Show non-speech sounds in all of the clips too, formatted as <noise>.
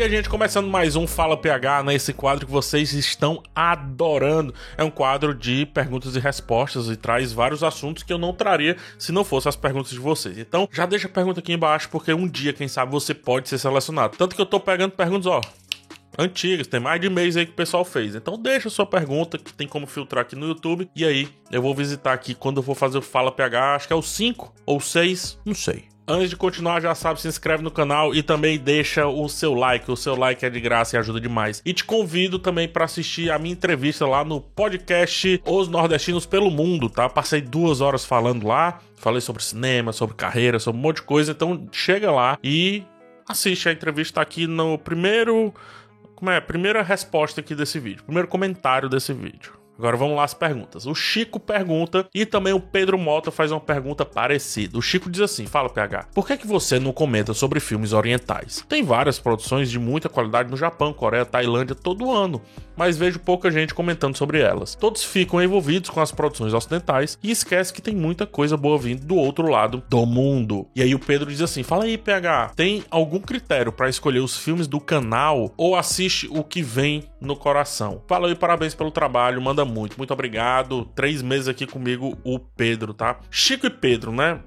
E a gente começando mais um Fala PH, né? Esse quadro que vocês estão adorando. É um quadro de perguntas e respostas e traz vários assuntos que eu não traria se não fossem as perguntas de vocês. Então, já deixa a pergunta aqui embaixo, porque um dia, quem sabe, você pode ser selecionado. Tanto que eu tô pegando perguntas, ó, antigas, tem mais de mês aí que o pessoal fez. Então deixa a sua pergunta, que tem como filtrar aqui no YouTube. E aí, eu vou visitar aqui quando eu for fazer o Fala PH, acho que é o 5 ou 6, não sei. Antes de continuar, já sabe, se inscreve no canal e também deixa o seu like. O seu like é de graça e ajuda demais. E te convido também para assistir a minha entrevista lá no podcast Os Nordestinos pelo Mundo, tá? Passei duas horas falando lá. Falei sobre cinema, sobre carreira, sobre um monte de coisa. Então chega lá e assiste a entrevista tá aqui no primeiro como é? Primeira resposta aqui desse vídeo, primeiro comentário desse vídeo. Agora vamos lá as perguntas. O Chico pergunta e também o Pedro Mota faz uma pergunta parecida. O Chico diz assim: Fala, PH, por que, que você não comenta sobre filmes orientais? Tem várias produções de muita qualidade no Japão, Coreia, Tailândia todo ano, mas vejo pouca gente comentando sobre elas. Todos ficam envolvidos com as produções ocidentais e esquece que tem muita coisa boa vindo do outro lado do mundo. E aí o Pedro diz assim: Fala aí, PH, tem algum critério para escolher os filmes do canal ou assiste o que vem no coração? Fala aí, parabéns pelo trabalho, manda muito. Muito obrigado. Três meses aqui comigo, o Pedro, tá? Chico e Pedro, né?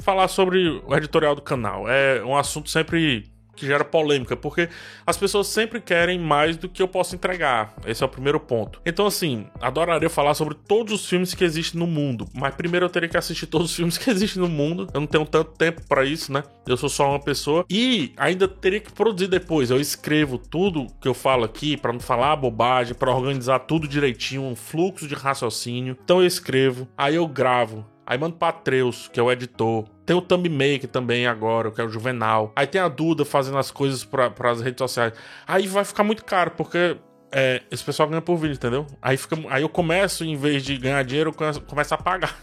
Falar sobre o editorial do canal. É um assunto sempre que gera polêmica, porque as pessoas sempre querem mais do que eu posso entregar. Esse é o primeiro ponto. Então, assim, adoraria falar sobre todos os filmes que existem no mundo, mas primeiro eu teria que assistir todos os filmes <laughs> que existem no mundo. Eu não tenho tanto tempo para isso, né? Eu sou só uma pessoa e ainda teria que produzir depois. Eu escrevo tudo que eu falo aqui para não falar bobagem, para organizar tudo direitinho, um fluxo de raciocínio. Então eu escrevo, aí eu gravo, Aí manda pra Atreus, que é o editor. Tem o Thumb Make também agora, que é o Juvenal. Aí tem a Duda fazendo as coisas para as redes sociais. Aí vai ficar muito caro, porque é, esse pessoal ganha por vídeo, entendeu? Aí, fica, aí eu começo, em vez de ganhar dinheiro, eu começo a pagar.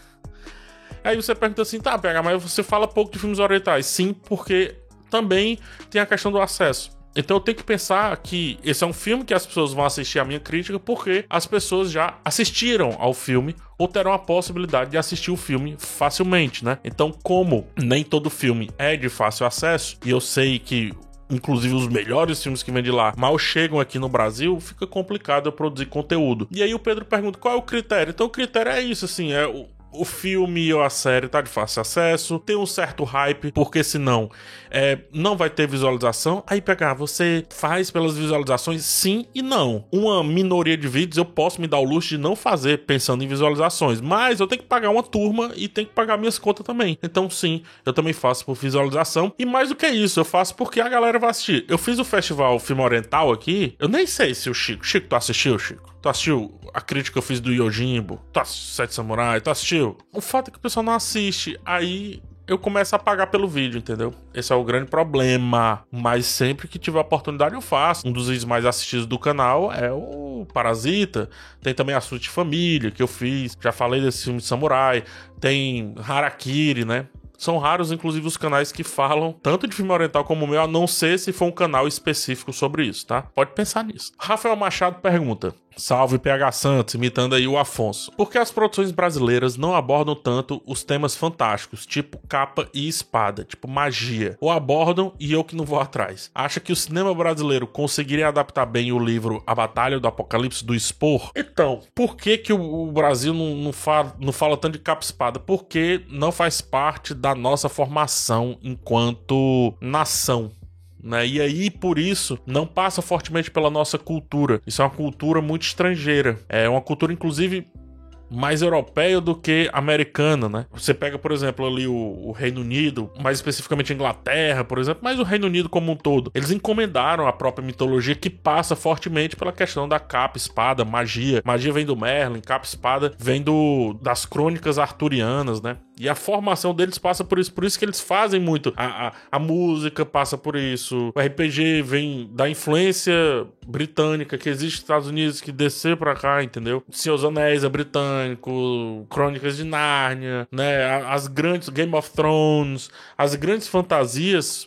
<laughs> Aí você pergunta assim, tá, PH, mas você fala pouco de filmes orientais. Sim, porque também tem a questão do acesso. Então eu tenho que pensar que esse é um filme que as pessoas vão assistir a minha crítica porque as pessoas já assistiram ao filme ou terão a possibilidade de assistir o filme facilmente, né? Então, como nem todo filme é de fácil acesso, e eu sei que inclusive os melhores filmes que vêm de lá, mal chegam aqui no Brasil, fica complicado eu produzir conteúdo. E aí o Pedro pergunta qual é o critério. Então o critério é isso, assim, é o, o filme ou a série tá de fácil acesso, tem um certo hype, porque senão é, não vai ter visualização. Aí pegar, você faz pelas visualizações sim e não. Uma minoria de vídeos eu posso me dar o luxo de não fazer pensando em visualizações, mas eu tenho que pagar uma turma e tenho que pagar minhas contas também. Então sim, eu também faço por visualização. E mais do que isso, eu faço porque a galera vai assistir. Eu fiz o festival Filme Oriental aqui, eu nem sei se o Chico. Chico, tu assistiu, Chico? Tu assistiu a crítica que eu fiz do Yojimbo? Tu assistiu Sete Samurai? Tu assistiu? O fato é que o pessoal não assiste. Aí eu começo a pagar pelo vídeo, entendeu? Esse é o grande problema. Mas sempre que tiver oportunidade eu faço. Um dos vídeos mais assistidos do canal é o Parasita. Tem também Assunto de Família que eu fiz. Já falei desse filme de samurai. Tem Harakiri, né? São raros, inclusive, os canais que falam tanto de filme oriental como o meu, a não ser se for um canal específico sobre isso, tá? Pode pensar nisso. Rafael Machado pergunta: Salve PH Santos, imitando aí o Afonso. Por que as produções brasileiras não abordam tanto os temas fantásticos, tipo capa e espada, tipo magia? Ou abordam e eu que não vou atrás? Acha que o cinema brasileiro conseguiria adaptar bem o livro A Batalha do Apocalipse do Expor? Então, por que, que o Brasil não, não, fala, não fala tanto de capa e espada? Porque não faz parte da nossa formação enquanto nação né? E aí, por isso, não passa fortemente pela nossa cultura. Isso é uma cultura muito estrangeira. É uma cultura, inclusive, mais europeia do que americana, né? Você pega, por exemplo, ali o, o, Reino Unido, mais especificamente a Inglaterra, por exemplo, mas o Reino Unido como um todo. Eles encomendaram a própria mitologia que passa fortemente pela questão da capa, espada, magia. Magia vem do Merlin, capa, espada vem do, das crônicas arturianas, né? E a formação deles passa por isso. Por isso que eles fazem muito. A, a, a, música passa por isso. O RPG vem da influência britânica que existe nos Estados Unidos, que desceu pra cá, entendeu? Dos Anéis é britânico, Crônicas de Nárnia, né? As grandes Game of Thrones, as grandes fantasias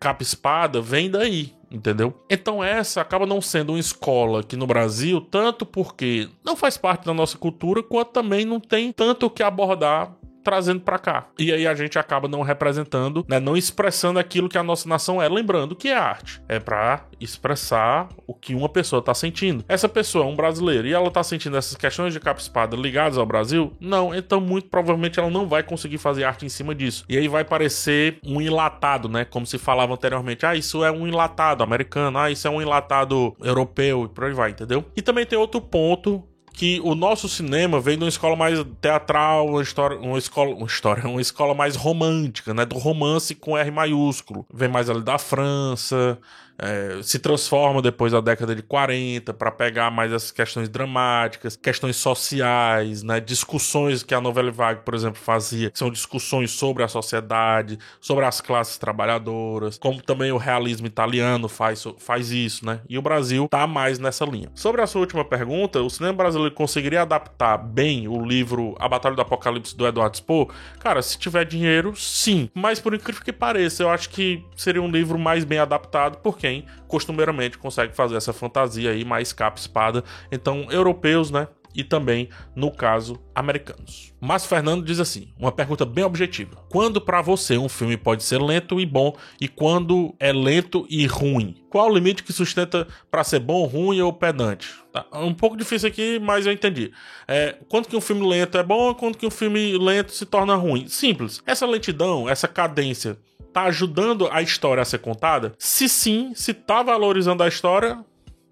capa espada vem daí, entendeu? Então essa acaba não sendo uma escola aqui no Brasil, tanto porque não faz parte da nossa cultura, quanto também não tem tanto o que abordar trazendo para cá. E aí a gente acaba não representando, né, não expressando aquilo que a nossa nação é, lembrando que é arte. É para expressar o que uma pessoa tá sentindo. Essa pessoa é um brasileiro e ela tá sentindo essas questões de capa espada ligadas ao Brasil? Não, então muito provavelmente ela não vai conseguir fazer arte em cima disso. E aí vai parecer um enlatado, né, como se falava anteriormente. Ah, isso é um enlatado americano, ah, isso é um enlatado europeu e por aí vai, entendeu? E também tem outro ponto que o nosso cinema vem de uma escola mais teatral, uma história, uma escola, uma história, uma escola mais romântica, né, do romance com R maiúsculo. Vem mais ali da França, é, se transforma depois da década de 40 para pegar mais essas questões dramáticas, questões sociais, né, discussões que a novela vague, por exemplo, fazia, que são discussões sobre a sociedade, sobre as classes trabalhadoras, como também o realismo italiano faz, faz isso, né? E o Brasil tá mais nessa linha. Sobre a sua última pergunta, o cinema brasileiro conseguiria adaptar bem o livro A Batalha do Apocalipse do Eduardo Spohr? Cara, se tiver dinheiro, sim. Mas por incrível que pareça, eu acho que seria um livro mais bem adaptado, porque quem costumeiramente consegue fazer essa fantasia aí mais capa espada. Então, europeus, né? E também, no caso, americanos. Mas Fernando diz assim: uma pergunta bem objetiva. Quando para você um filme pode ser lento e bom e quando é lento e ruim? Qual o limite que sustenta para ser bom, ruim ou pedante? Tá um pouco difícil aqui, mas eu entendi. É, quando que um filme lento é bom, quando que um filme lento se torna ruim? Simples. Essa lentidão, essa cadência tá ajudando a história a ser contada? Se sim, se tá valorizando a história,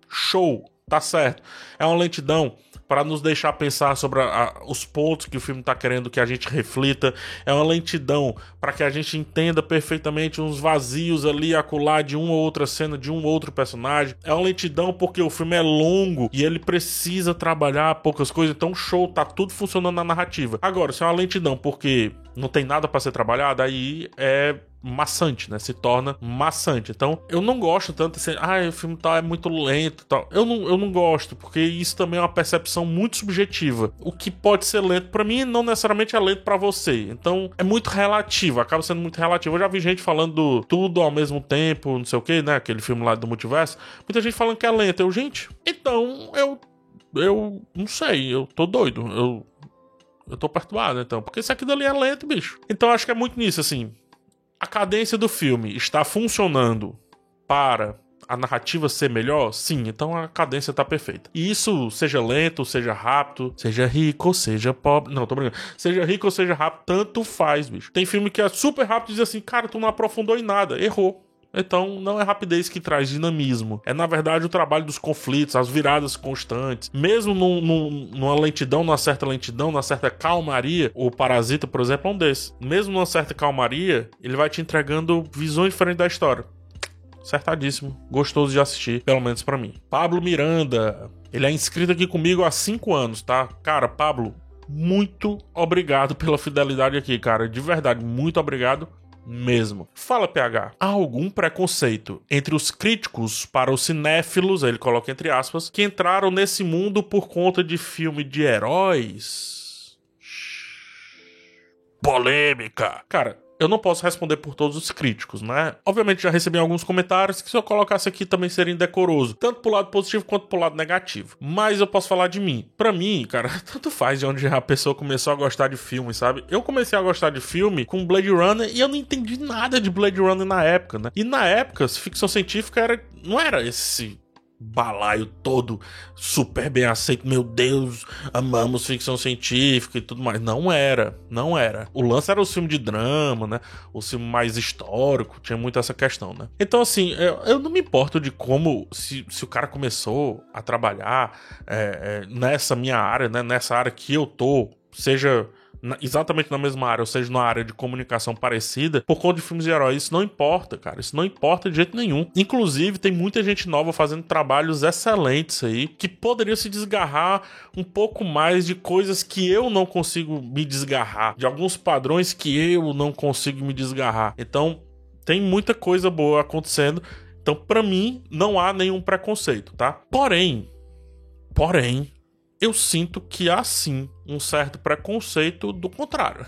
show, tá certo. É uma lentidão para nos deixar pensar sobre a, a, os pontos que o filme está querendo que a gente reflita. É uma lentidão para que a gente entenda perfeitamente uns vazios ali acolá de uma ou outra cena de um ou outro personagem. É uma lentidão porque o filme é longo e ele precisa trabalhar poucas coisas. Então, show, tá tudo funcionando na narrativa. Agora, se é uma lentidão porque não tem nada para ser trabalhado, aí é maçante, né? Se torna maçante. Então, eu não gosto tanto assim, ah, o filme tá é muito lento, tal. Eu não, eu não gosto, porque isso também é uma percepção muito subjetiva. O que pode ser lento para mim não necessariamente é lento para você. Então, é muito relativo, acaba sendo muito relativo. Eu já vi gente falando tudo ao mesmo tempo, não sei o que, né? Aquele filme lá do multiverso. Muita gente falando que é lento. Eu, gente, então eu eu não sei, eu tô doido. Eu eu tô perturbado, então. Porque isso aqui dali é lento, bicho. Então acho que é muito nisso, assim a cadência do filme está funcionando para a narrativa ser melhor? Sim, então a cadência está perfeita. E isso, seja lento, seja rápido, seja rico seja pobre. Não, tô brincando. Seja rico ou seja rápido, tanto faz, bicho. Tem filme que é super rápido e diz assim, cara, tu não aprofundou em nada. Errou. Então, não é rapidez que traz dinamismo. É, na verdade, o trabalho dos conflitos, as viradas constantes. Mesmo num, num, numa lentidão, numa certa lentidão, numa certa calmaria, o Parasita, por exemplo, é um desses. Mesmo numa certa calmaria, ele vai te entregando visões diferentes da história. Acertadíssimo. Gostoso de assistir, pelo menos para mim. Pablo Miranda. Ele é inscrito aqui comigo há 5 anos, tá? Cara, Pablo, muito obrigado pela fidelidade aqui, cara. De verdade, muito obrigado mesmo. Fala, PH, há algum preconceito entre os críticos para os cinéfilos, ele coloca entre aspas, que entraram nesse mundo por conta de filme de heróis? Polêmica. Cara, eu não posso responder por todos os críticos, né? Obviamente já recebi alguns comentários que se eu colocasse aqui também seria indecoroso, tanto pro lado positivo quanto pro lado negativo. Mas eu posso falar de mim. Para mim, cara, <laughs> tanto faz de onde a pessoa começou a gostar de filme, sabe? Eu comecei a gostar de filme com Blade Runner e eu não entendi nada de Blade Runner na época, né? E na época, ficção científica era não era esse balaio todo super bem aceito. Meu Deus, amamos ficção científica e tudo mais. Não era, não era. O lance era o filme de drama, né? O filme mais histórico, tinha muito essa questão, né? Então, assim, eu, eu não me importo de como, se, se o cara começou a trabalhar é, é, nessa minha área, né? Nessa área que eu tô, seja na, exatamente na mesma área, ou seja, numa área de comunicação parecida, por conta de filmes de heróis. Isso não importa, cara. Isso não importa de jeito nenhum. Inclusive, tem muita gente nova fazendo trabalhos excelentes aí, que poderiam se desgarrar um pouco mais de coisas que eu não consigo me desgarrar, de alguns padrões que eu não consigo me desgarrar. Então, tem muita coisa boa acontecendo. Então, para mim, não há nenhum preconceito, tá? Porém, porém, eu sinto que há sim um certo preconceito do contrário.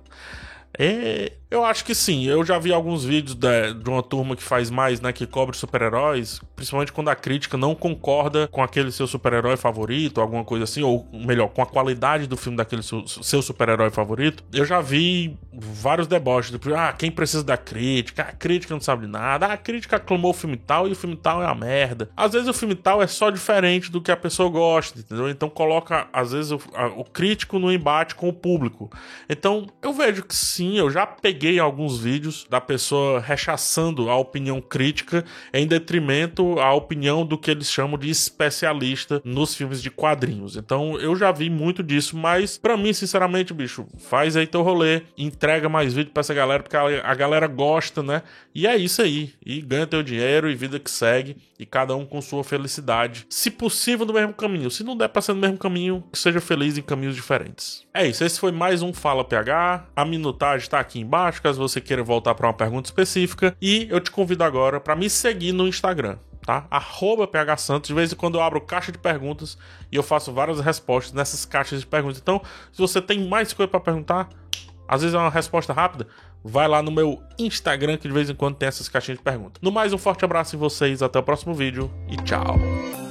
<laughs> é, Eu acho que sim. Eu já vi alguns vídeos de, uma turma que faz mais, né, que cobre super-heróis, principalmente quando a crítica não concorda com aquele seu super-herói favorito, alguma coisa assim, ou melhor, com a qualidade do filme daquele seu, seu super-herói favorito. Eu já vi vários deboches, tipo, ah, quem precisa da crítica? A crítica não sabe de nada. Ah, a crítica aclamou o filme tal e o filme tal é a merda. Às vezes o filme tal é só diferente do que a pessoa gosta, entendeu? Então coloca, às vezes, o, a, o crítico no embate com o público. Então, eu vejo que sim, eu já peguei alguns vídeos da pessoa rechaçando a opinião crítica em detrimento à opinião do que eles chamam de especialista nos filmes de quadrinhos. Então, eu já vi muito disso, mas para mim, sinceramente, bicho, faz aí teu rolê, entrega mais vídeo para essa galera, porque a galera gosta, né? E é isso aí. E ganha teu dinheiro e vida que segue, e cada um com sua felicidade. Se possível, no mesmo caminho. Se não der pra ser no mesmo caminho, que seja feliz em caminhos diferentes. É isso, esse foi mais um Fala PH. A minutagem tá aqui embaixo, caso você queira voltar para uma pergunta específica. E eu te convido agora para me seguir no Instagram tá? Arroba PH Santos. De vez em quando eu abro caixa de perguntas e eu faço várias respostas nessas caixas de perguntas. Então, se você tem mais coisa para perguntar, às vezes é uma resposta rápida, vai lá no meu Instagram que de vez em quando tem essas caixinhas de perguntas. No mais, um forte abraço em vocês, até o próximo vídeo e tchau!